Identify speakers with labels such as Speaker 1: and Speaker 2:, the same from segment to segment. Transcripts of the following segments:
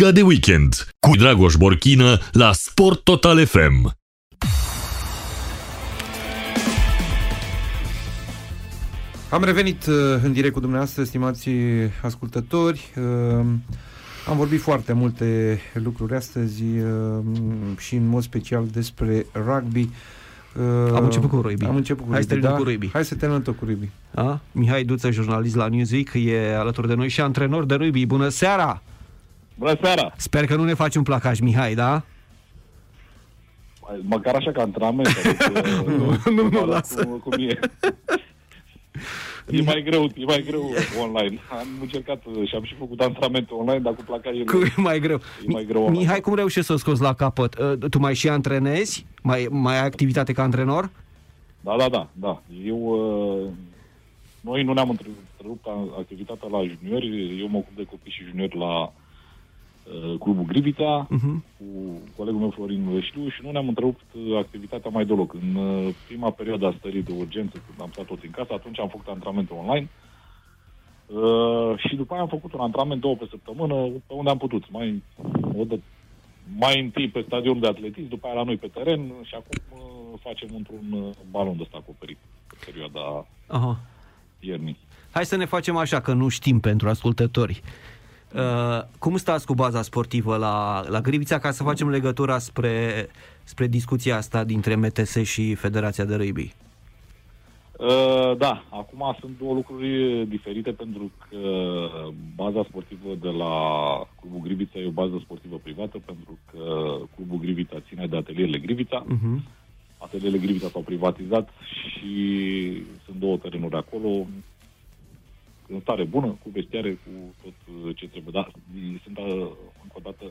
Speaker 1: Liga de Weekend cu Dragoș Borchină la Sport Total FM.
Speaker 2: Am revenit uh, în direct cu dumneavoastră, stimați ascultători. Uh, am vorbit foarte multe lucruri astăzi uh, și în mod special despre rugby.
Speaker 3: Uh, am început cu rugby.
Speaker 2: Am început cu
Speaker 3: Hai
Speaker 2: rugby,
Speaker 3: să
Speaker 2: da?
Speaker 3: cu rugby.
Speaker 2: Hai să terminăm tot cu rugby.
Speaker 3: A? Mihai Duță, jurnalist la Newsweek, e alături de noi și antrenor de rugby. Bună seara!
Speaker 4: Bună seara!
Speaker 3: Sper că nu ne faci un placaj, Mihai, da?
Speaker 4: Măcar așa ca antrenament. Adică,
Speaker 3: nu, nu, nu, lasă.
Speaker 4: Cum, cum e. E mai greu, e mai greu online. Am încercat și am și făcut antrenamente online, dar cu placajele
Speaker 3: Cu, e mai greu.
Speaker 4: e mai greu. online.
Speaker 3: Mihai, cum reușești să o scoți la capăt? Uh, Tu mai și antrenezi? Mai, mai ai activitate ca antrenor?
Speaker 4: Da, da, da, da. Eu, uh, noi nu ne-am întrerupt activitatea la juniori. Eu mă ocup de copii și juniori la uh, Clubul Grivița,
Speaker 3: Mhm.
Speaker 4: cu colegul meu Florin Veșliu și nu ne-am întrerupt uh, activitatea mai deloc. În uh, prima perioadă a stării de urgență, când am stat toți în casă, atunci am făcut antrenamente online uh, și după aia am făcut un antrenament două pe săptămână, pe unde am putut. Mai, o dă, mai întâi pe stadionul de atletism, după aia la noi pe teren și acum uh, facem într-un uh, balon de ăsta acoperit pe perioada
Speaker 3: Aha.
Speaker 4: iernii.
Speaker 3: Hai să ne facem așa, că nu știm pentru ascultători. Uh, cum stați cu baza sportivă la, la Grivița ca să facem legătura spre, spre discuția asta dintre MTS și Federația de Rugby?
Speaker 4: Uh, da, acum sunt două lucruri diferite pentru că baza sportivă de la Clubul Grivița e o bază sportivă privată pentru că Clubul Grivița ține de atelierele Grivița.
Speaker 3: Uh-huh.
Speaker 4: Atelierele Grivița s-au privatizat și sunt două terenuri acolo în stare bună, cu vestiare, cu tot uh, ce trebuie. Dar sunt, uh, încă o dată,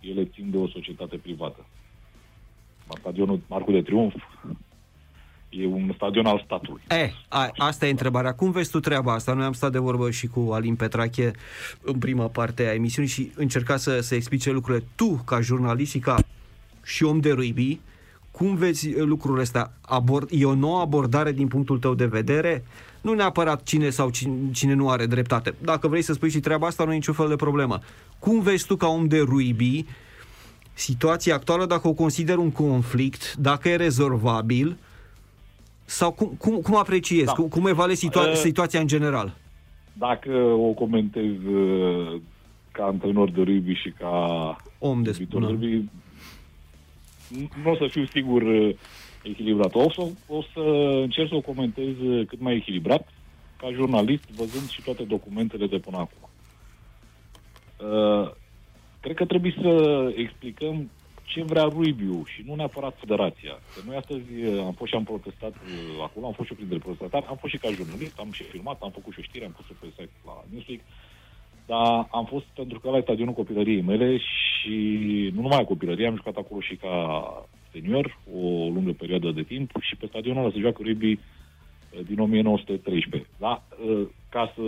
Speaker 4: ele țin de o societate privată. La stadionul Marcul de Triunf e un stadion al statului.
Speaker 3: E, a, asta e întrebarea. Cum vezi tu treaba asta? Noi am stat de vorbă și cu Alin Petrache în prima parte a emisiunii și încerca să, să explice lucrurile. Tu, ca jurnalist și ca și om de rugby, cum vezi lucrurile astea? Abord, e o nouă abordare din punctul tău de vedere? Nu neapărat cine sau cine, cine nu are dreptate. Dacă vrei să spui și treaba asta, nu e niciun fel de problemă. Cum vezi tu ca om de rugby situația actuală, dacă o consideri un conflict, dacă e rezolvabil, sau cum, cum, cum apreciezi, da.
Speaker 4: Da.
Speaker 3: cum, cum evaluezi situa-
Speaker 4: Uh,
Speaker 3: situația în general?
Speaker 4: Dacă o comentez uh, ca antrenor de rugby și ca
Speaker 3: Om de
Speaker 4: iubitor de
Speaker 3: spune.
Speaker 4: rugby, n- nu o să fiu sigur uh, echilibrat. O să, o să încerc să o comentez uh, cât mai echilibrat, ca jurnalist, văzând și toate documentele de până acum. Uh, cred că trebuie să explicăm ce vrea rugby și nu neapărat federația. Că noi astăzi uh, am fost și am protestat uh, acolo, am fost și eu printre protestatari, am fost și ca jurnalist, am și filmat, am făcut și o știre, am pus-o pe site la Newsweek, dar am fost pentru că ăla e stadionul copilăriei mele și nu numai copilărie, am jucat acolo și ca senior o lungă perioadă de timp și pe stadionul ăla se joacă rugby uh, din 1913. Da? Uh, Ca să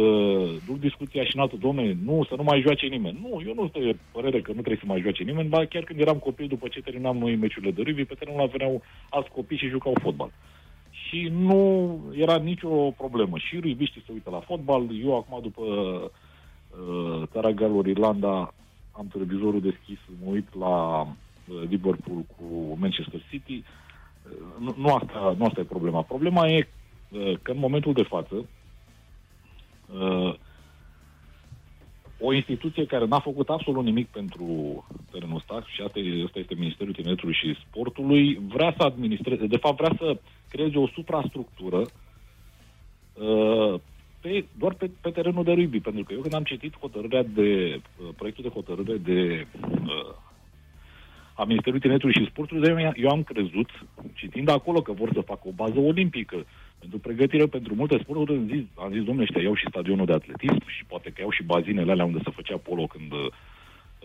Speaker 4: duc discuția și în altă domne, nu, să nu mai joace nimeni. Nu, eu nu sunt de părere că nu trebuie să mai joace nimeni, ba chiar când eram copil, după ce terminam noi meciurile de rugby, pe terenul ăla veneau alți copii și jucau fotbal. Și nu era nicio problemă. Și rugbyștii se uită la fotbal. Eu acum, după uh, țara Galilor, Irlanda, am televizorul deschis, mă uit la uh, Liverpool cu Manchester City. Uh, nu, nu, asta, nu asta e problema. Problema e uh, că în momentul de față uh, o instituție care n-a făcut absolut nimic pentru terenul ăsta, și asta, e, asta este Ministerul Tineretului și Sportului, vrea să administreze, de fapt vrea să creeze o suprastructură uh, pe, doar pe, pe terenul de rugby, pentru că eu când am citit hotărârea de, uh, proiectul de hotărâre de uh, a Ministerului Tineretului și Sportului, eu, eu am crezut, citind acolo că vor să facă o bază olimpică pentru pregătire pentru multe sporturi, am zis, am zis domnule, ăștia iau și stadionul de atletism și poate că iau și bazinele alea unde se făcea polo când uh,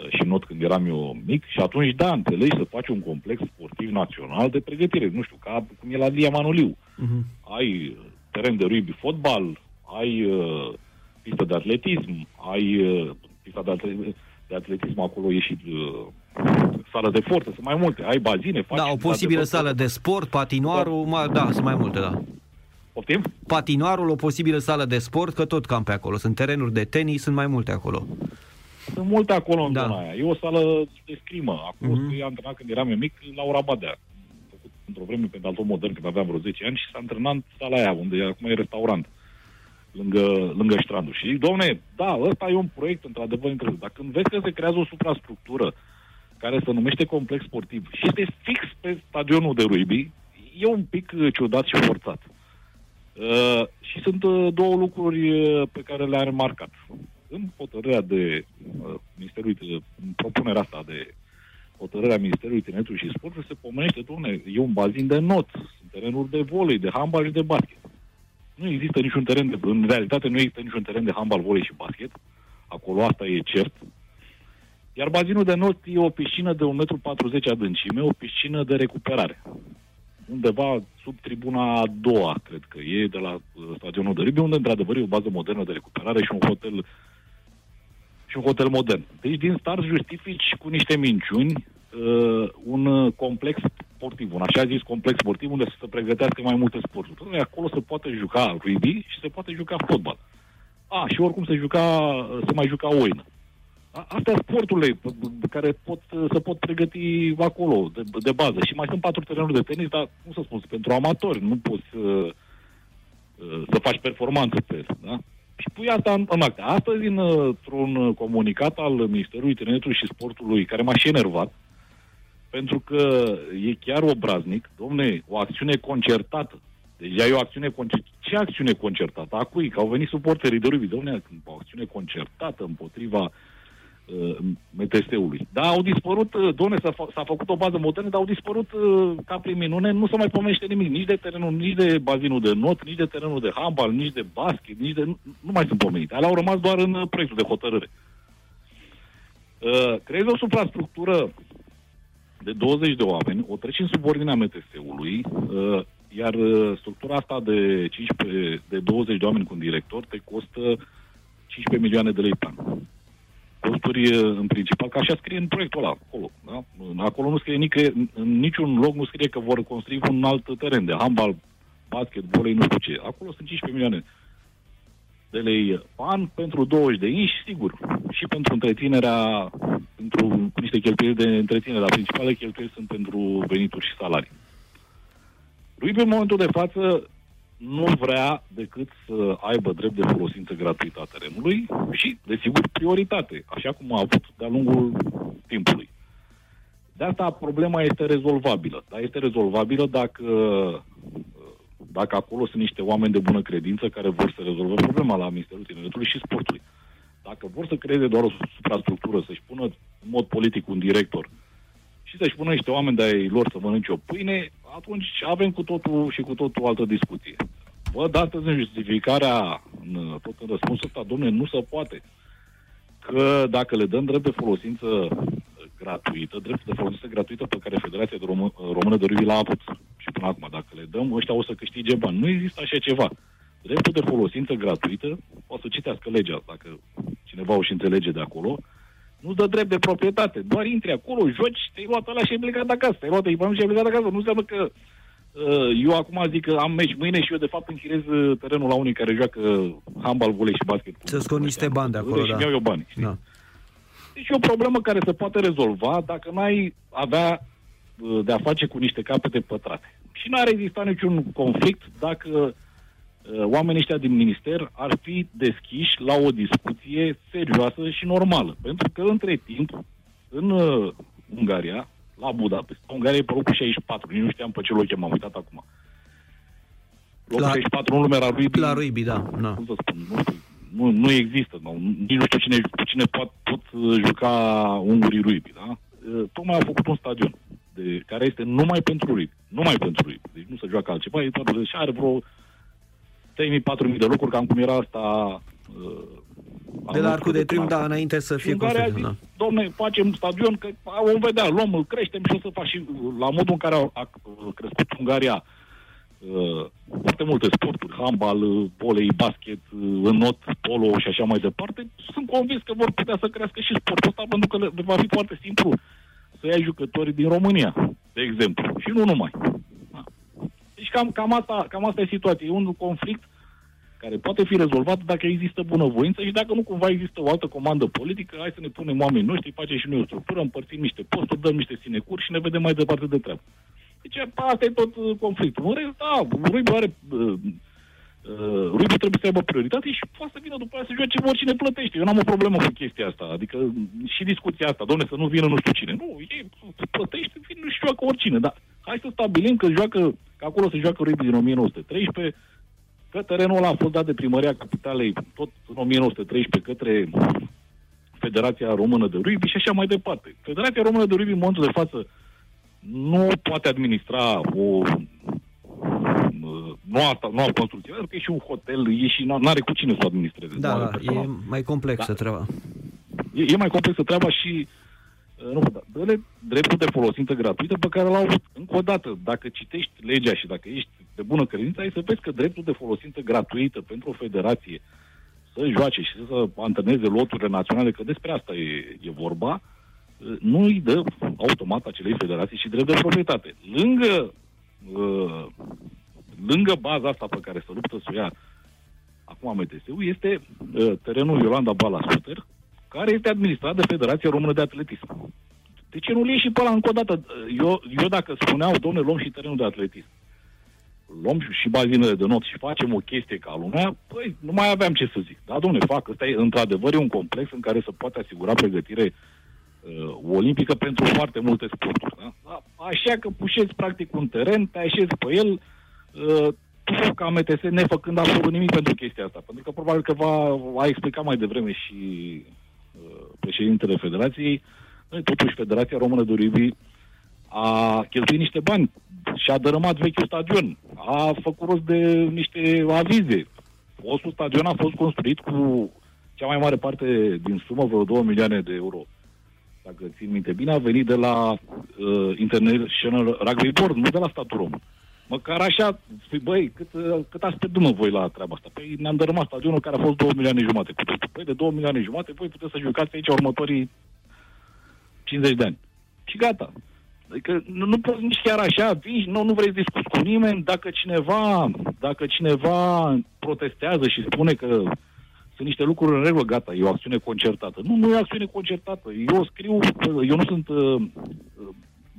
Speaker 4: și not când eram eu mic și atunci, da, înțelegi să faci un complex sportiv național de pregătire, nu știu, ca cum e la Lia Manuliu.
Speaker 3: Uh-huh.
Speaker 4: Ai teren de rugby, fotbal, ai uh, pistă de atletism, ai uh, pista de, atle- de atletism, acolo e și uh, sală de forță, sunt mai multe, ai bazine, faci
Speaker 3: Da, o
Speaker 4: pista
Speaker 3: posibilă
Speaker 4: de forță.
Speaker 3: sală de sport, patinoarul, ma, da, sunt mai multe, da.
Speaker 4: Poftim?
Speaker 3: Patinoarul, o posibilă sală de sport, că tot cam pe acolo. Sunt terenuri de tenis, sunt mai multe acolo.
Speaker 4: sunt multe acolo în
Speaker 3: Da.
Speaker 4: zona aia. E o sală de scrimă. Acolo
Speaker 3: Mhm.
Speaker 4: mm-hmm. e antrenat când eram eu mic la ora Badea. Am făcut într-o vreme pe Dalton Modern când aveam vreo 10 ani și s-a antrenat în sala aia, unde acum e restaurant lângă, lângă strandul. Și zic, domne, da, ăsta e un proiect într-adevăr interesant. Dar când vezi că se creează o suprastructură care se numește complex sportiv și este fix pe stadionul de rugby, e un pic uh, ciudat și forțat. Uh, și sunt uh, două lucruri uh, pe care le-am remarcat. În hotărârea de uh, Ministerul, uh, în propunerea asta de hotărârea Ministerului Tineretului și Sportului se pomenește, domne, e un bazin de not, sunt terenuri de volei, de handbal și de basket. Nu există niciun teren de, în realitate nu există niciun teren de handbal, volei și basket. Acolo asta e cert. Iar bazinul de not e o piscină de 1,40 m adâncime, o piscină de recuperare. Undeva sub tribuna a doua, cred că e, de la uh, stadionul de rugby, unde într-adevăr e o bază modernă de recuperare și un hotel și un hotel modern. Deci din start justifici cu niște minciuni uh, un uh, complex sportiv, un așa zis complex sportiv unde să se pregătească mai multe sporturi. Dom'le, Acolo se poate juca rugby și se poate juca fotbal. A, și oricum se juca, se mai juca oină. A- Astea sporturile p- p- care pot, se pot pregăti acolo, de, de bază. Și mai sunt patru terenuri de tenis, dar, cum să spun, sunt pentru amatori. Nu poți uh, uh, să faci performanță pe el. Da? Și pui asta în, în acte. Astăzi, în, uh, într-un uh, comunicat al Ministerului Tineretului și Sportului, care m-a și enervat, pentru că e chiar obraznic, domne, o acțiune concertată. Deja e o acțiune concertată. Ce acțiune concertată? A cui? Că au venit suporterii de rugby. Domne, o acțiune concertată împotriva uh, MTS-ului. Da, au dispărut, uh, domne, s-a, fa- s-a făcut o bază modernă, dar au dispărut uh, ca prin minune, nu se mai pomenește nimic, nici de terenul, nici de bazinul de not, nici de terenul de handbal, nici de basket, nici de... Nu, nu mai sunt pomenite. Alea au rămas doar în uh, proiectul de hotărâre. Uh, creezi o suprastructură de 20 de oameni, o treci în subordinea MTS-ului, uh, iar uh, structura asta de 15, de 20 de oameni cu un director te costă 15 milioane de lei pe an. Costuri uh, în principal, ca așa scrie în proiectul ăla, acolo. Da? Acolo nu scrie nicăieri, în- în niciun loc nu scrie că vor construi un alt teren de handbal, basket, volei, nu știu ce. Acolo sunt 15 milioane de lei pe an pentru 20 de inși, sigur, și pentru întreținerea, pentru niște cheltuieli de întreținere, dar principale cheltuieli sunt pentru venituri și salarii. Rugby în momentul de față nu vrea decât să aibă drept de folosință gratuită a terenului și, desigur, prioritate, așa cum a avut de-a lungul timpului. De asta problema este rezolvabilă. Dar este rezolvabilă dacă, dacă acolo sunt niște oameni de bună credință care vor să rezolve problema la Ministerul Tineretului și Sportului. Dacă vor să creeze doar o suprastructură, să-și pună în mod politic un director și să-și pună niște oameni de ai lor să mănânce o pâine, atunci avem cu totul și cu totul o altă discuție. Văd astăzi în justificarea, în, tot în răspunsul ăsta, domne, nu se poate. Că dacă le dăm drept de folosință gratuită, drept de folosință gratuită pe care Federația de Român, Română de Rugby l-a avut și până acum, dacă le dăm, ăștia o să câștige bani. Nu există așa ceva. Dreptul de folosință gratuită, o să citească legea, dacă cineva o și înțelege de acolo, nu dă drept de proprietate. Doar intri acolo, joci, te-ai luat ăla și ai plecat de acasă. Te-ai luat echipament și ai plecat de acasă. Nu înseamnă că uh, eu acum zic că am meci mâine și eu de fapt închiriez uh, terenul la unii care joacă handbal, volei și basket. cu-
Speaker 3: Să scot
Speaker 4: cu
Speaker 3: niște
Speaker 4: ăștia.
Speaker 3: bani de acolo,
Speaker 4: și
Speaker 3: da.
Speaker 4: iau eu bani. știi?
Speaker 3: Da.
Speaker 4: Deci e o problemă care se poate rezolva dacă n-ai avea uh, de a face cu niște capete pătrate. Și n-ar exista niciun conflict dacă uh, oamenii ăștia din minister ar fi deschiși la o discuție serioasă și normală. Pentru că între timp, în uh, Ungaria, la Budapesta, Ungaria e pe locul 64, nici nu știam pe ce loc e, m-am uitat acum. Locul
Speaker 3: La-
Speaker 4: 64 în lume la rugby.
Speaker 3: La rugby, da. da.
Speaker 4: Cum să spun, nu știu, nu, nu există, nu, nici nu știu cine, cu cine pot, pot uh, juca ungurii rugby, da? Uh, Tocmai au făcut un stadion de, care este numai pentru rugby, numai pentru rugby, deci nu se joacă altceva, e toată, și are vreo 3.000-4.000 de locuri, cam cum era asta uh,
Speaker 3: De la Arcul de
Speaker 4: până
Speaker 3: Triunf,
Speaker 4: acum.
Speaker 3: da, înainte să
Speaker 4: Și
Speaker 3: fie
Speaker 4: Ungaria a
Speaker 3: construit.
Speaker 4: zis,
Speaker 3: Da.
Speaker 4: domne, facem stadion, că vom vedea, luăm, îl creștem și o să faci și la modul în care a, a crescut Ungaria uh, foarte multe sporturi, handbal, uh, volei, basket, uh, înot, polo și așa mai departe, sunt convins că vor putea să crească și sportul ăsta pentru că le, le va fi foarte simplu să iei jucători din România, de exemplu, și nu numai. Da. Deci cam, cam, asta, cam asta e situația. E un conflict care poate fi rezolvat dacă există bunăvoință și dacă nu cumva există o altă comandă politică, hai să ne punem oamenii noștri, facem și noi o structură, împărțim niște posturi, dăm niște sinecuri și ne vedem mai departe de treabă. Deci asta e tot uh, conflictul. În rest, da, Ruibu are... Uh, uh, Ruibu trebuie să aibă prioritate și poate să vină după aia să joace oricine plătește. Eu n-am o problemă cu chestia asta. Adică și discuția asta, domne, să nu vină nu știu cine. Nu, e, plătește, vine și joacă oricine. Dar hai să stabilim că joacă, că acolo se joacă Ruibu din 1913, că terenul ăla a fost dat de primăria capitalei tot în 1913 către Federația Română de Rugby și așa mai departe. Federația Română de Rugby în momentul de față nu poate administra o nu asta, nu o construcție, pentru că e și un hotel, e și nu are cu cine să o administreze.
Speaker 3: Da, e mai complexă da. treaba.
Speaker 4: E, e mai complexă treaba și nu, dă dreptul de folosință gratuită pe care l-au avut. Încă o dată, dacă citești legea și dacă ești de bună credință, ai să vezi că dreptul de folosință gratuită pentru o federație să joace și să antreneze loturile naționale, că despre asta e, e vorba, nu îi dă automat acelei federații și drept de proprietate. Lângă, uh, lângă baza asta pe care să luptă să o ia acum MTS-ul, este uh, terenul Iolanda Bala Scooter, care este administrat de Federația Română de Atletism. De ce nu-l ieși și pe ăla încă o dată? Eu, eu dacă spuneau, domnule, luăm și terenul de atletism, luăm și bazinele de not și facem o chestie ca lumea, păi nu mai aveam ce să zic. Da, domnule, fac, ăsta e într-adevăr e un complex în care se poate asigura pregătire uh, olimpică pentru foarte multe sporturi. Da? Da, așa că pușeți practic un teren, te așezi pe el, uh, tu ca MTS nefăcând absolut nimic pentru chestia asta. Pentru că probabil că va, va explica mai devreme și uh, președintele Federației, noi totuși Federația Română de Rugby a cheltuit niște bani și a dărâmat vechiul stadion, a făcut rost de niște avize. Fostul stadion a fost construit cu cea mai mare parte din sumă, vreo 2 milioane de euro. Dacă țin minte bine, a venit de la uh, International Rugby Board, nu de la statul român. Măcar așa, spui, băi, cât, uh, cât ați pierdut mă voi la treaba asta? Păi ne-am dărâmat stadionul care a fost 2 milioane jumate cu totul. Păi de 2 milioane jumate voi puteți să jucați aici următorii 50 de ani. Și gata. Adică nu, nu poți nici chiar așa, vii, nu, nu vrei să discuți cu nimeni, dacă cineva, dacă cineva protestează și spune că sunt niște lucruri în regulă, gata, e o acțiune concertată. Nu, nu e o acțiune concertată. Eu scriu, eu nu sunt, uh,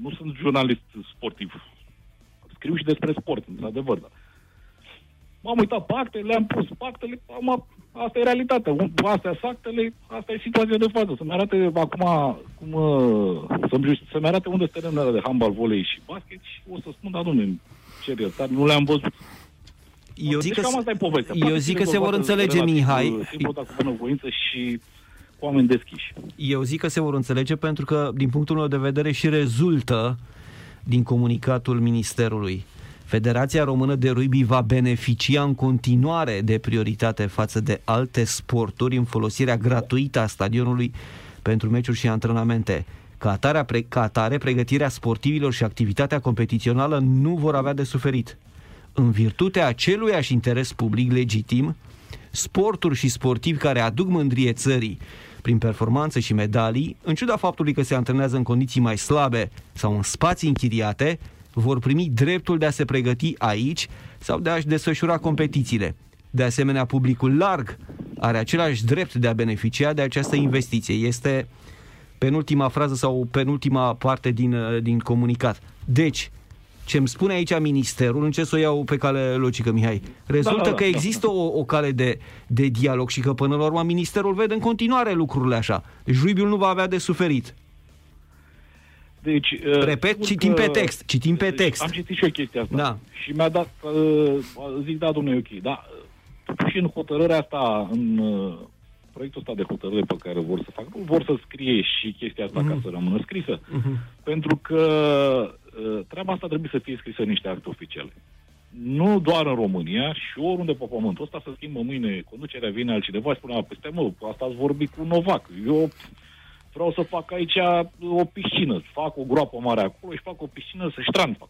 Speaker 4: nu sunt jurnalist sportiv. Scriu și despre sport, într-adevăr, dar m-am uitat pe acte, le-am pus pe actele, am, asta e realitatea. Astea sunt actele, asta e situația de față. Să-mi arate acum, cum, uh, să-mi, să-mi arate unde sunt terenurile de handbal, volei și basket și o să spun, da, domnule, cer iertare, nu le-am văzut.
Speaker 3: Eu zic
Speaker 4: deci
Speaker 3: că,
Speaker 4: asta e povestea.
Speaker 3: eu zic că se vor înțelege, Mihai.
Speaker 4: Simplu, cu bunăvoință și cu oameni deschiși.
Speaker 3: Eu zic că se vor înțelege pentru că, din punctul meu de vedere, și rezultă din comunicatul Ministerului Federația Română de Rugby va beneficia în continuare de prioritate față de alte sporturi în folosirea gratuită a stadionului pentru meciuri și antrenamente. Ca atare, pre- ca atare, pregătirea sportivilor și activitatea competițională nu vor avea de suferit. În virtutea aceluiași interes public legitim, sporturi și sportivi care aduc mândrie țării prin performanță și medalii, în ciuda faptului că se antrenează în condiții mai slabe sau în spații închiriate, vor primi dreptul de a se pregăti aici sau de a-și desfășura competițiile. De asemenea, publicul larg are același drept de a beneficia de această investiție. Este penultima frază sau penultima parte din, din comunicat. Deci, ce îmi spune aici ministerul, încerc să o iau pe cale logică, Mihai, rezultă da, da, da, că există o, o cale de, de dialog și că până la urmă ministerul vede în continuare lucrurile așa. Juibiul nu va avea de suferit.
Speaker 4: Deci,
Speaker 3: uh, Repet, citim pe text, citim pe text.
Speaker 4: Am citit și eu chestia asta.
Speaker 3: Da.
Speaker 4: Și mi-a dat, uh, zic, da, domnule, ok, da, și în hotărârea asta, în uh, proiectul ăsta de hotărâre pe care vor să facă, vor să scrie și chestia asta mm-hmm. ca mhm. să rămână scrisă. Mm-hmm. Pentru că treaba asta trebuie să fie scrisă în niște acte oficiale. Nu doar în România, și oriunde pe pământul ăsta să schimbă mâine conducerea, vine altcineva, spune, peste mă, asta ați vorbit cu Novac. Eu vreau să fac aici o piscină, fac o groapă mare acolo și fac o piscină să ștran fac.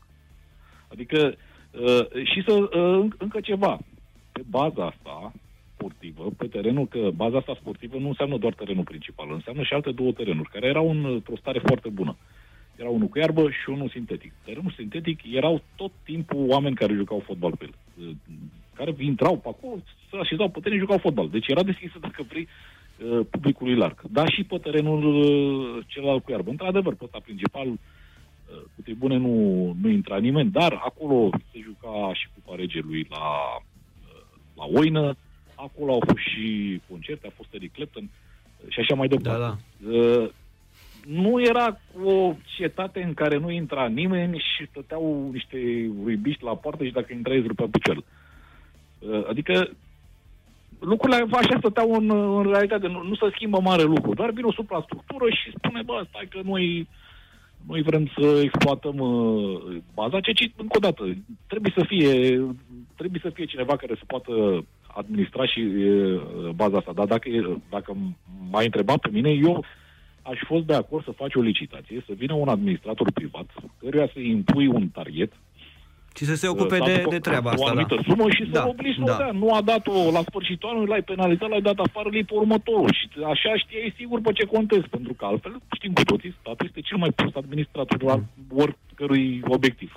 Speaker 4: Adică uh, și să uh, încă ceva. Pe baza asta sportivă, pe terenul, că baza asta sportivă nu înseamnă doar terenul principal, înseamnă și alte două terenuri, care erau într-o stare foarte bună. Era unul cu iarbă și unul sintetic. Terenul sintetic erau tot timpul oameni care jucau fotbal pe el. care intrau pe acolo, se așezau pe teren, jucau fotbal. Deci era deschisă, dacă vrei, uh, publicului larg. Dar și pe terenul uh, celălalt cu iarbă. Într-adevăr, pe ăsta principal, uh, cu tribune nu, nu intra nimeni, dar acolo se juca și Cupa Regelui la, uh, la Oină, acolo au fost și concerte, a fost Eric Clapton uh, și așa mai departe.
Speaker 3: Da, da.
Speaker 4: Uh, nu era o cetate în care nu intra nimeni și stăteau niște ruibiști la poartă și dacă intrai îți rupea picioarele. Uh, Adică lucrurile așa stăteau în, în realitate, nu, nu se schimbă mare lucru, doar vine o suprastructură și spune, bă, stai că noi, noi vrem să exploatăm uh, baza, ceea ce, încă o dată, trebuie să fie, trebuie să fie cineva care să poată administra și uh, baza asta. Dar dacă, dacă m-ai întrebat pe mine, eu aș fi fost de acord să faci o licitație, să vină un administrator privat, căruia să impui un target,
Speaker 3: Și să se ocupe
Speaker 4: uh,
Speaker 3: de,
Speaker 4: după-
Speaker 3: de treaba
Speaker 4: cu o
Speaker 3: asta, da.
Speaker 4: anumită sumă și să
Speaker 3: Da,
Speaker 4: da, obligi să
Speaker 3: da.
Speaker 4: o dea. Nu a dat-o la sfârșitul anului, l-ai penalizat, l-ai dat afară, îi pe următorul. Și așa știai sigur pe ce contezi, pentru că altfel știm cu toții, statul este cel mai prost administrator al oricărui obiectiv.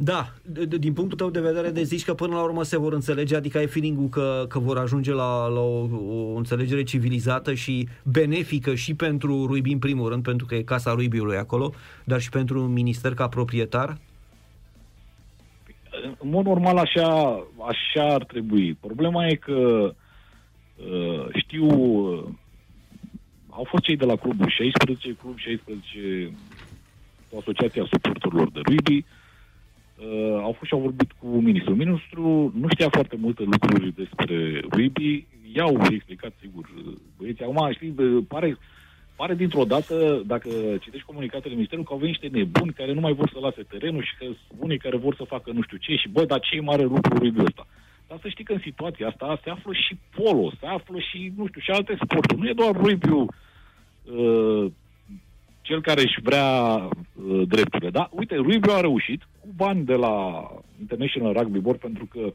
Speaker 3: Da, de- de- din punctul tău de vedere, de zici că până la urmă se vor înțelege, adică ai feeling că, că vor ajunge la, la o, o înțelegere civilizată și benefică și pentru Ruibi în primul rând, pentru că e casa Ruibiului acolo, dar și pentru un minister ca proprietar?
Speaker 4: În mod normal așa, așa ar trebui. Problema e că uh, știu, uh, au fost cei de la clubul 16, club 16, Asociația Suporterilor de Rugby, uh, au fost și au vorbit cu ministrul. Ministrul nu știa foarte multe lucruri despre rugby, i-au explicat, sigur, băieții. Acum, știi, bă, pare, pare dintr-o dată, dacă citești comunicatele ministerului, că au venit niște nebuni care nu mai vor să lase terenul și că sunt unii care vor să facă nu știu ce și, bă, dar ce e mare lucru rugby ăsta? Dar să știi că în situația asta se află și polo, se află și, nu știu, și alte sporturi. Nu e doar rugby uh, cel care își vrea uh, drepturile. Da? Uite, rugby a reușit cu bani de la International Rugby Board pentru că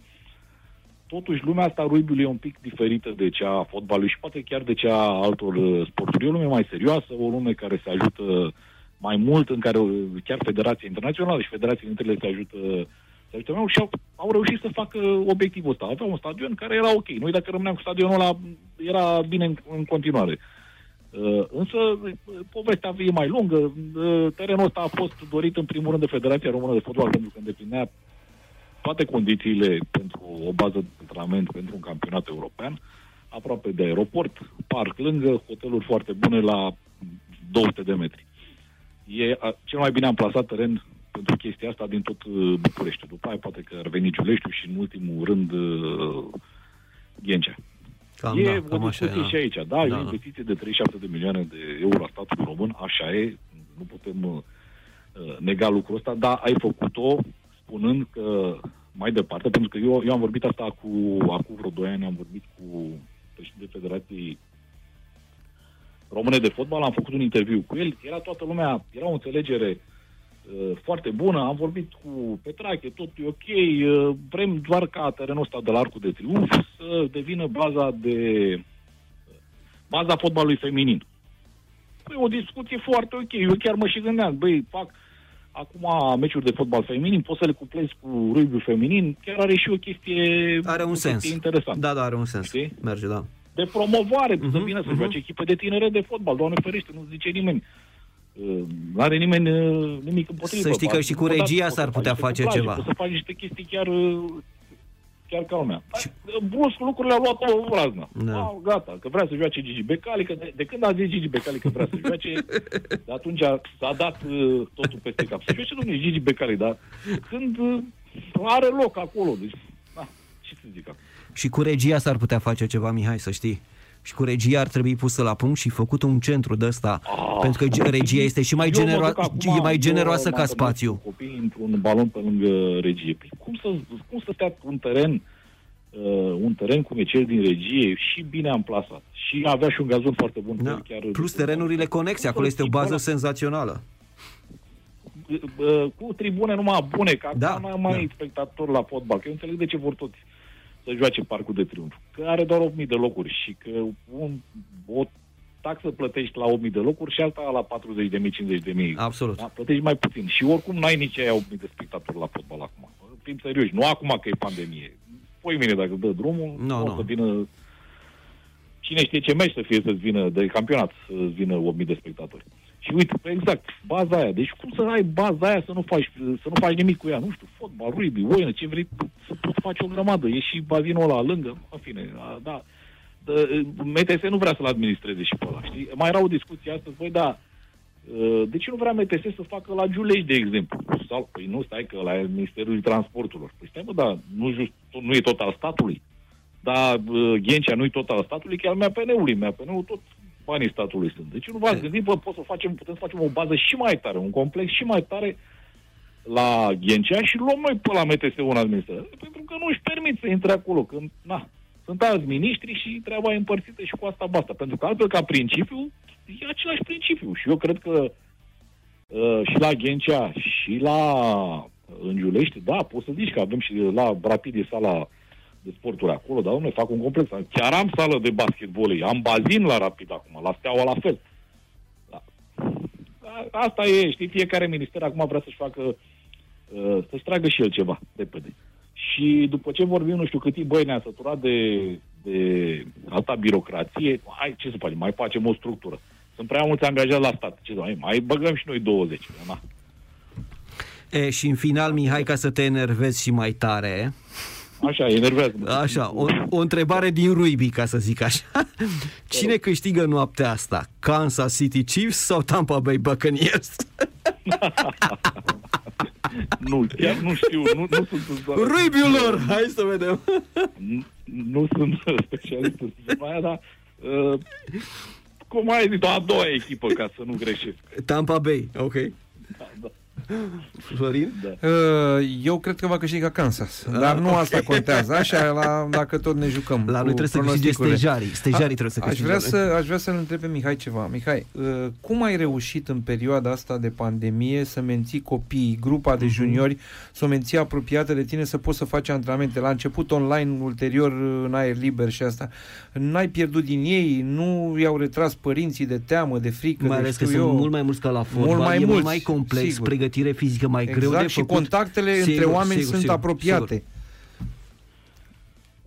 Speaker 4: totuși lumea asta rugby e un pic diferită de cea a fotbalului și poate chiar de cea a altor uh, sporturi. E o lume mai serioasă, o lume care se ajută mai mult, în care uh, chiar Federația Internațională și Federația Interne se ajută se ajută mai mult și au, au reușit să facă obiectivul ăsta. Aveau un stadion care era ok. Noi dacă rămâneam cu stadionul ăla, era bine în, în continuare. Uh, însă uh, povestea e mai lungă. Uh, terenul ăsta a fost dorit în primul rând de Federația Română de Fotbal pentru că îndeplinea toate condițiile pentru o bază de antrenament pentru un campionat european, aproape de aeroport, parc lângă, hoteluri foarte bune la 200 de metri. E a, cel mai bine amplasat teren pentru chestia asta din tot uh, București. După aia poate că ar veni Giuleștiu și în ultimul rând uh, Ghencea.
Speaker 3: Cam,
Speaker 4: e
Speaker 3: da,
Speaker 4: o
Speaker 3: cam așa e,
Speaker 4: discuție
Speaker 3: da.
Speaker 4: și aici. Da,
Speaker 3: Da,
Speaker 4: e
Speaker 3: da.
Speaker 4: o investiție de 37 de milioane de euro a statului român, așa e, nu putem uh, uh, nega lucrul ăsta, dar ai făcut-o spunând că mai departe, pentru că eu, eu am vorbit asta cu, acum vreo 2 ani, am vorbit cu președintele Federației Române de Fotbal, am făcut un interviu cu el, era toată lumea, era o înțelegere uh, foarte bună, am vorbit cu Petrache, tot e ok, uh, vrem doar ca terenul ăsta de la Arcul de Triunf să devină baza de baza fotbalului feminin. Păi o discuție foarte ok, eu chiar mă și gândeam, băi, fac acum meciuri de fotbal feminin, poți să le cuplezi cu rugby feminin, chiar are și o chestie,
Speaker 3: Are un
Speaker 4: o
Speaker 3: sens.
Speaker 4: chestie interesantă.
Speaker 3: Da, da, are un sens.
Speaker 4: Știi?
Speaker 3: Merge, da.
Speaker 4: De promovare, uh-huh, să
Speaker 3: Mhm,
Speaker 4: vină să
Speaker 3: mhm.
Speaker 4: joace echipe de tinere de fotbal, doamne ferește, nu zice nimeni. Uh, Nu are nimeni uh, nimic împotrivă.
Speaker 3: Să știi că
Speaker 4: Poate-
Speaker 3: și cu
Speaker 4: odată
Speaker 3: regia
Speaker 4: poți
Speaker 3: s-ar
Speaker 4: să
Speaker 3: putea
Speaker 4: faci niște
Speaker 3: face
Speaker 4: dublage,
Speaker 3: ceva.
Speaker 4: Poți să faci niște chestii chiar, uh, chiar ca lumea. Dar, Brusc lucrurile au luat o raznă.
Speaker 3: Da.
Speaker 4: Au, gata, că vrea să joace Gigi Becali, că de, de când a zis Gigi Becali că vrea să joace, de atunci a- s-a dat uh, totul peste cap. Să joace domnule Gigi Becali, dar când uh, are loc acolo, deci, da, ce să zic acum.
Speaker 3: Și cu regia s-ar putea face ceva, Mihai, să știi. Și cu regia ar trebui pusă la punct și făcut un centru de ăsta.
Speaker 4: Ah.
Speaker 3: pentru că ge- regia este și mai,
Speaker 4: Eu mă
Speaker 3: genero-
Speaker 4: duc acum,
Speaker 3: e mai
Speaker 4: eu
Speaker 3: generoasă
Speaker 4: mă
Speaker 3: ca
Speaker 4: întâlnesc
Speaker 3: spațiu.
Speaker 4: cu Copii într-un balon pe lângă regie. Păi cum să, cum să stea un teren uh, un teren cum e cel din regie și bine amplasat. Și avea și un gazon foarte bun.
Speaker 3: Da.
Speaker 4: pe el chiar
Speaker 3: Plus terenurile conexe, acolo este o bază senzațională.
Speaker 4: Uh, cu tribune numai bune, că
Speaker 3: Da,
Speaker 4: acum nu mai
Speaker 3: da.
Speaker 4: da. spectator la fotbal. Că eu înțeleg de ce vor toți să joace Parcul de Triunf. Că are doar 8.000 de locuri și că un, o taxă plătești la 8.000 de locuri și alta la 40.000, 50.000.
Speaker 3: Absolut.
Speaker 4: Da, plătești mai puțin. Și oricum n-ai nici aia 8.000 de spectatori la fotbal acum. fim serioși. Nu acum că e pandemie. Poi mine dacă dă drumul,
Speaker 3: Nu,
Speaker 4: o
Speaker 3: nu.
Speaker 4: să vină... Cine știe ce meci să fie să-ți vină de campionat, să-ți vină 8.000 de spectatori. Și uite, exact, baza aia. Deci cum să ai baza aia să nu faci, să nu faci nimic cu ea? Nu știu, fotbal, rugby, oină, ce vrei să poți face o grămadă. E și bazinul ăla lângă, în fine, a, da. Dă- MTS nu vrea să-l administreze și pe ăla, știi? Mai era o discuție astăzi, băi, da, uh, de ce nu vrea MTS să facă la Giulești, de exemplu? Sau, păi nu, stai că la Ministerul Transporturilor. Păi stai, mă, da, nu, just, nu e tot al statului. Dar uh, Ghencea nu e tot al statului, chiar MAPN-ului. MAPN-ul tot banii statului sunt. Deci nu v-ați gândit, bă, pot să facem, putem să facem o bază și mai tare, un complex și mai tare la Ghencea și luăm noi pe la MTS un administrator. Pentru că nu își permit să intre acolo, când, na, sunt alți miniștri și treaba e împărțită și cu asta basta. Pentru că altfel, ca principiu, e același principiu. Și eu cred că uh, și la Ghencea și la în Giulești, da, poți să zici că avem și la Rapid e sala de sporturi acolo, dar noi fac un complex. Chiar am sală de basketbol, am bazin la Rapid acum, la Steaua la fel. Da. A- Asta e, știi, fiecare minister acum vrea să-și facă, uh, să-și tragă și el ceva repede. Și după ce vorbim, nu știu cât timp, băi, ne-a săturat de, de alta birocrație, hai, ce să facem, mai facem o structură. Sunt prea mulți angajați la stat. Ce să mai, mai băgăm și noi 20. Na.
Speaker 3: E, și în final, Mihai, ca să te enervezi și mai tare,
Speaker 4: Așa, enervează
Speaker 3: așa, o, o întrebare din Ruibi, ca să zic așa. Cine câștigă noaptea asta? Kansas City Chiefs sau Tampa Bay Buccaneers?
Speaker 4: Nu, chiar nu știu, nu, nu sunt în zona-
Speaker 3: Ruibiul lor! Hai să vedem.
Speaker 4: nu, nu sunt specialist în zona aia, dar uh, cum ai zis, a doua echipă, ca să nu greșesc.
Speaker 3: Tampa Bay, ok.
Speaker 4: Da, da,
Speaker 3: Florin?
Speaker 4: da.
Speaker 2: Uh, Eu cred că va câștiga Kansas, dar nu asta contează. Așa, la, dacă tot ne jucăm.
Speaker 3: La
Speaker 2: cu
Speaker 3: noi trebuie să câștige
Speaker 2: pronosticurile.
Speaker 3: stejarii. Stejarii
Speaker 2: A-
Speaker 3: trebuie să
Speaker 2: aș
Speaker 3: câștige.
Speaker 2: vrea, să, aș vrea să-l întreb pe Mihai ceva. Mihai, uh, cum ai reușit în perioada asta de pandemie să menții copiii, grupa
Speaker 3: Mhm.
Speaker 2: de juniori, să o menții apropiată de tine, să poți să faci antrenamente? La început online, ulterior în aer liber și asta. N-ai pierdut din ei, nu i-au retras părinții de teamă, de frică,
Speaker 3: Mai
Speaker 2: de
Speaker 3: ales că
Speaker 2: știu
Speaker 3: sunt
Speaker 2: eu.
Speaker 3: mult mai mulți ca la fotbal,
Speaker 2: Mult mai
Speaker 3: e mult
Speaker 2: mulți,
Speaker 3: mai complex,
Speaker 2: sigur.
Speaker 3: Pregătire fizică mai greu
Speaker 2: Exact,
Speaker 3: de
Speaker 2: și
Speaker 3: făcut.
Speaker 2: contactele
Speaker 3: Sigur,
Speaker 2: între oameni
Speaker 3: sigur,
Speaker 2: sunt
Speaker 3: sigur,
Speaker 2: apropiate.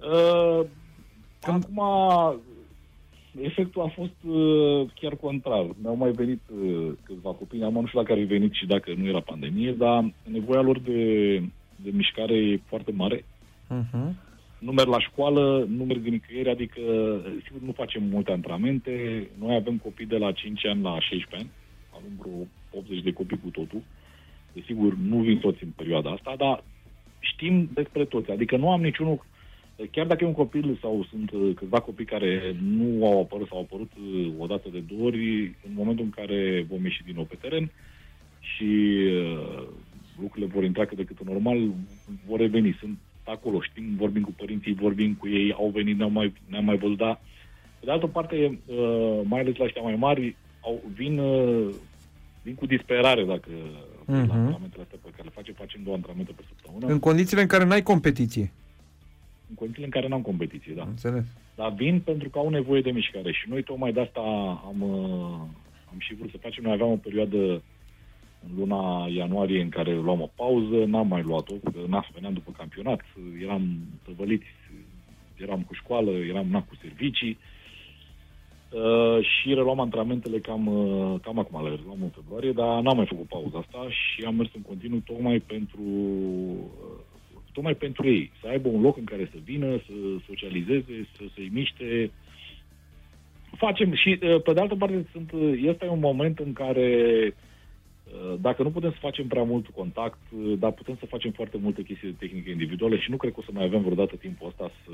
Speaker 4: Uh, acum, efectul a fost uh, chiar contrar. Mi-au mai venit uh, câțiva copii, am nu știu dacă ar fi venit și dacă nu era pandemie, dar nevoia lor de, de mișcare e foarte mare.
Speaker 2: Uh-huh.
Speaker 4: nu merg la școală, nu merg nicăieri, adică, sigur, nu facem multe antrenamente. Noi avem copii de la 5 ani la 16 ani, avem vreo 80 de copii cu totul. Desigur, nu vin toți în perioada asta, dar știm despre toți. Adică nu am niciunul, chiar dacă e un copil sau sunt uh, câțiva copii care nu au apărut sau au apărut uh, o dată de două ori, în momentul în care vom ieși din nou pe teren și uh, lucrurile vor intra cât de cât normal, vor reveni. Sunt acolo, știm, vorbim cu părinții, vorbim cu ei, au venit, ne-au mai, ne-am mai văzut, dar pe de altă parte, uh, mai ales la ăștia mai mari, au, vin, uh, vin cu disperare dacă uh-huh. la
Speaker 2: Mhm.
Speaker 4: antrenamentele astea pe care le facem, facem două antrenamente pe săptămână,
Speaker 2: În condițiile în care n-ai competiție.
Speaker 4: în condițiile în care n-am competiție, da.
Speaker 2: Înțeles.
Speaker 4: Dar vin pentru că au nevoie de mișcare și noi tocmai de asta am, uh, am și vrut să facem. Noi aveam o perioadă în luna ianuarie în care luam o pauză, n-am mai luat-o, că na, veneam după campionat, eram tăvăliți, eram cu școală, eram na, cu servicii uh, și reluam antrenamentele cam, uh, cam acum, le reluam în februarie, dar n-am mai făcut pauza asta și am mers în continuu tocmai pentru uh, tocmai pentru ei, să aibă un loc în care să vină, să socializeze, să se miște. Facem și, uh, pe de altă parte, sunt, uh, este un moment în care, uh, dacă nu putem să facem prea mult contact, uh, dar putem să facem foarte multe chestii de tehnică individuală și nu cred că o să mai avem vreodată timpul ăsta să,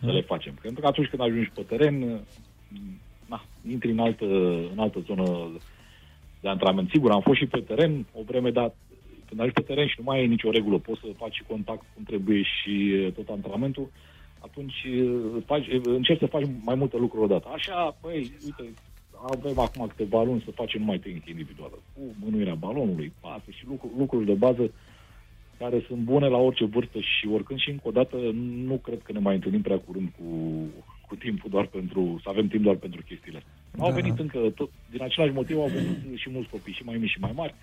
Speaker 4: să le facem. Pentru că atunci când ajungi pe teren, uh, na, intri în altă, în altă zonă de antrenament. Sigur, am fost și pe teren o vreme, dar când ajungi pe teren și nu mai ai nicio regulă, poți să faci și contact cum trebuie și e, tot antrenamentul, atunci e, faci, e, încerci să faci mai multe lucruri odată. Așa, păi, uite, avem acum câteva luni să facem numai tehnică individuală. Cu mânuirea balonului, pase și lucruri, lucruri de bază care sunt bune la orice vârstă și oricând și încă o dată nu cred că ne mai întâlnim prea curând cu, cu timpul doar pentru, să avem timp doar pentru chestiile astea. Au
Speaker 2: Da.
Speaker 4: venit încă, tot, din același motiv au venit și mulți copii, și mai mici și mai mari,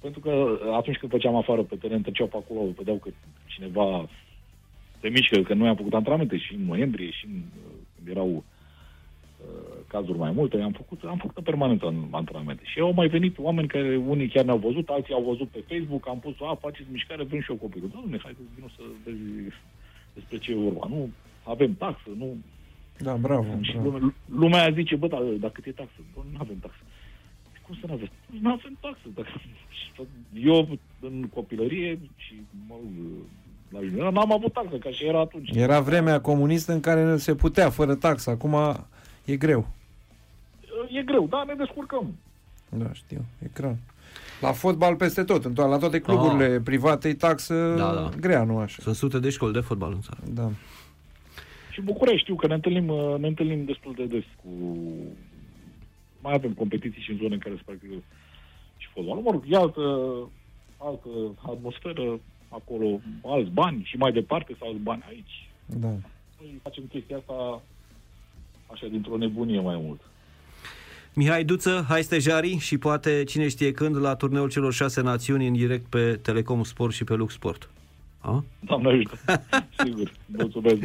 Speaker 4: Pentru că atunci când făceam afară pe teren, treceau pe acolo, vedeau că cineva se mișcă, că noi am făcut antrenamente și în noiembrie și în, uh, când erau uh, cazuri mai multe, am făcut, am făcut permanent în antrenamente. Și au mai venit oameni care unii chiar ne-au văzut, alții au văzut pe Facebook, am pus, a, faceți mișcare, vrem și eu copilul. Doamne, hai să vină să vezi despre ce e vorba. Nu avem taxă, nu...
Speaker 2: Da, bravo.
Speaker 4: Și
Speaker 2: bravo.
Speaker 4: lumea, lumea aia zice, bă, dar, dar cât e taxă? Bă, nu avem taxă. Cum să nu aveți? Nu avem taxă. Dacă... Eu, în copilărie și, mă rog, la junior, n-am avut taxă, ca și era atunci.
Speaker 2: Era vremea comunistă în care se putea fără taxă. Acum e greu.
Speaker 4: E greu, da, ne descurcăm.
Speaker 2: Da, știu. E clar. La fotbal peste tot, în to- la toate cluburile
Speaker 3: Ah.
Speaker 2: private e taxă
Speaker 3: Da, da.
Speaker 2: grea, nu așa?
Speaker 3: Sunt sute de școli de fotbal în țară.
Speaker 2: Da.
Speaker 4: Și în București știu că ne întâlnim, uh, ne întâlnim destul de des cu... Mai avem competiții și în zone în care se practică și fotbal. Mă rog, e altă, altă atmosferă acolo, alți bani și mai departe sau alți bani aici.
Speaker 2: Da.
Speaker 4: Noi facem chestia asta așa dintr-o nebunie mai mult.
Speaker 3: Mihai Duță, hai stejari și poate cine știe când la turneul celor șase națiuni în direct pe Telecom Sport și pe Lux Sport. A?
Speaker 4: Doamne ajută. Sigur. Mulțumesc.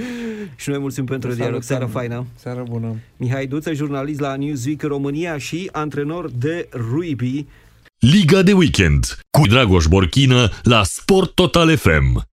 Speaker 3: Și noi mulțumim pentru
Speaker 2: Te
Speaker 3: dialog.
Speaker 2: salutăm.
Speaker 3: Seara faină.
Speaker 2: Seară bună.
Speaker 3: Mihai Duță, jurnalist la Newsweek România și antrenor de rugby
Speaker 1: Liga de weekend cu Dragoș Borchină la Sport Total FM.